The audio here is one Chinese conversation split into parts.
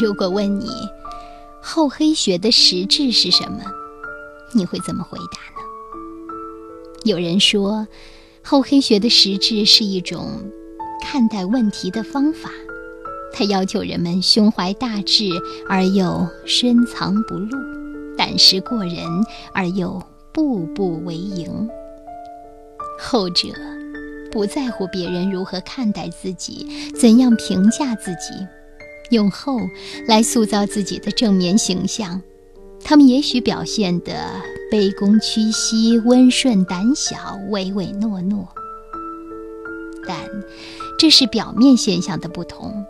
如果问你厚黑学的实质是什么，你会怎么回答呢？有人说，厚黑学的实质是一种看待问题的方法，它要求人们胸怀大志而又深藏不露，胆识过人而又步步为营。后者不在乎别人如何看待自己，怎样评价自己。用厚来塑造自己的正面形象，他们也许表现得卑躬屈膝、温顺胆小、唯唯诺诺，但这是表面现象的不同，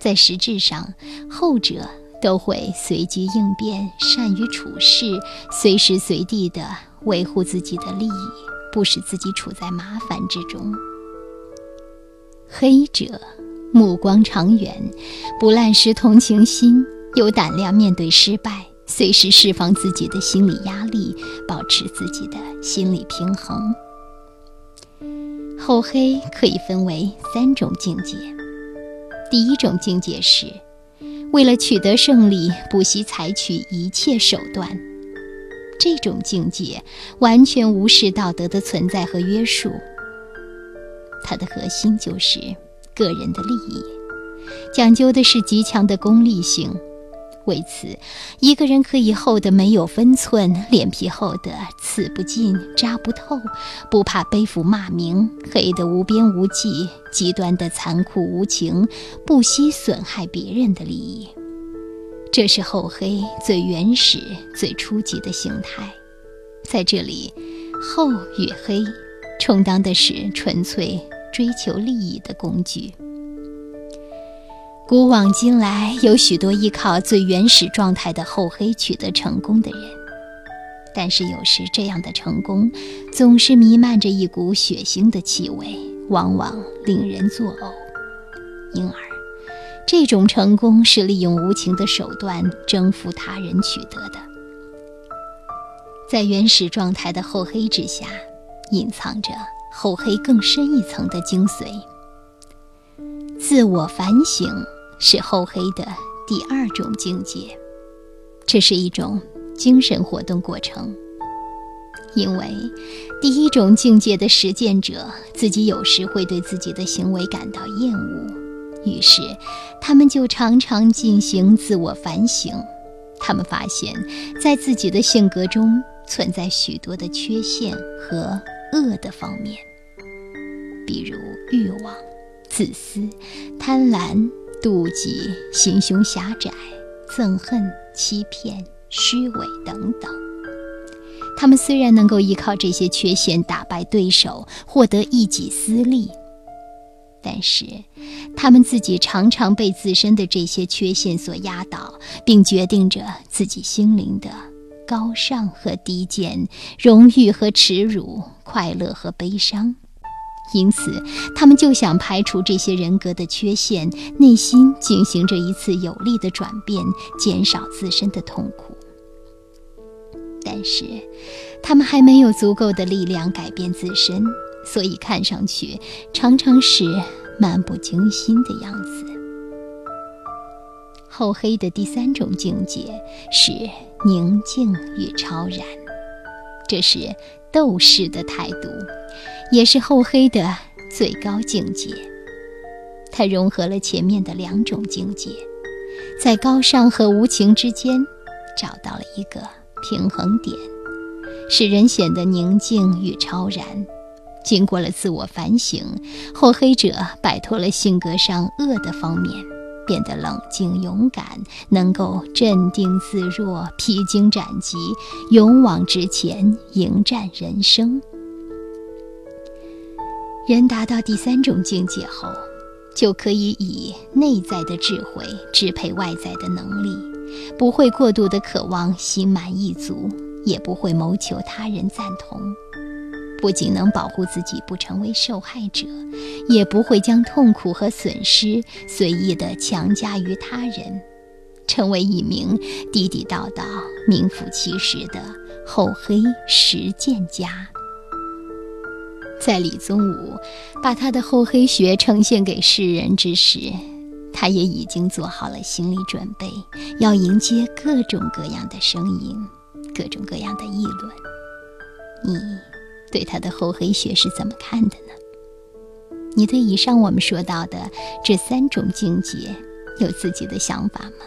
在实质上，后者都会随机应变、善于处事，随时随地地维护自己的利益，不使自己处在麻烦之中。黑者。目光长远，不滥失同情心，有胆量面对失败，随时释放自己的心理压力，保持自己的心理平衡。厚黑可以分为三种境界。第一种境界是，为了取得胜利，不惜采取一切手段。这种境界完全无视道德的存在和约束。它的核心就是。个人的利益，讲究的是极强的功利性。为此，一个人可以厚得没有分寸，脸皮厚得刺不进、扎不透，不怕背负骂名；黑得无边无际，极端的残酷无情，不惜损害别人的利益。这是厚黑最原始、最初级的形态。在这里，厚与黑，充当的是纯粹。追求利益的工具。古往今来，有许多依靠最原始状态的厚黑取得成功的人，但是有时这样的成功总是弥漫着一股血腥的气味，往往令人作呕。因而，这种成功是利用无情的手段征服他人取得的。在原始状态的厚黑之下，隐藏着。厚黑更深一层的精髓，自我反省是厚黑的第二种境界。这是一种精神活动过程，因为第一种境界的实践者自己有时会对自己的行为感到厌恶，于是他们就常常进行自我反省。他们发现，在自己的性格中存在许多的缺陷和。恶的方面，比如欲望、自私、贪婪、妒忌、心胸狭窄、憎恨、欺骗、虚伪等等。他们虽然能够依靠这些缺陷打败对手，获得一己私利，但是他们自己常常被自身的这些缺陷所压倒，并决定着自己心灵的。高尚和低贱，荣誉和耻辱，快乐和悲伤，因此他们就想排除这些人格的缺陷，内心进行着一次有力的转变，减少自身的痛苦。但是，他们还没有足够的力量改变自身，所以看上去常常是漫不经心的样子。厚黑的第三种境界是宁静与超然，这是斗士的态度，也是厚黑的最高境界。它融合了前面的两种境界，在高尚和无情之间找到了一个平衡点，使人显得宁静与超然。经过了自我反省，厚黑者摆脱了性格上恶的方面。变得冷静勇敢，能够镇定自若、披荆斩棘、勇往直前、迎战人生。人达到第三种境界后，就可以以内在的智慧支配外在的能力，不会过度的渴望心满意足，也不会谋求他人赞同。不仅能保护自己不成为受害者，也不会将痛苦和损失随意的强加于他人，成为一名地地道道、名副其实的厚黑实践家。在李宗武把他的厚黑学呈现给世人之时，他也已经做好了心理准备，要迎接各种各样的声音，各种各样的议论。你对他的厚黑学是怎么看的呢？你对以上我们说到的这三种境界有自己的想法吗？